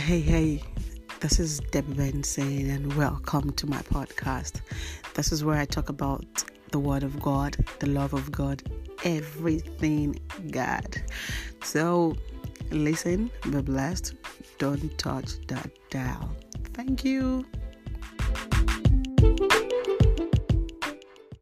Hey, hey, this is Debbie Benson, and welcome to my podcast. This is where I talk about the Word of God, the love of God, everything God. So, listen, be blessed, don't touch that dial. Thank you.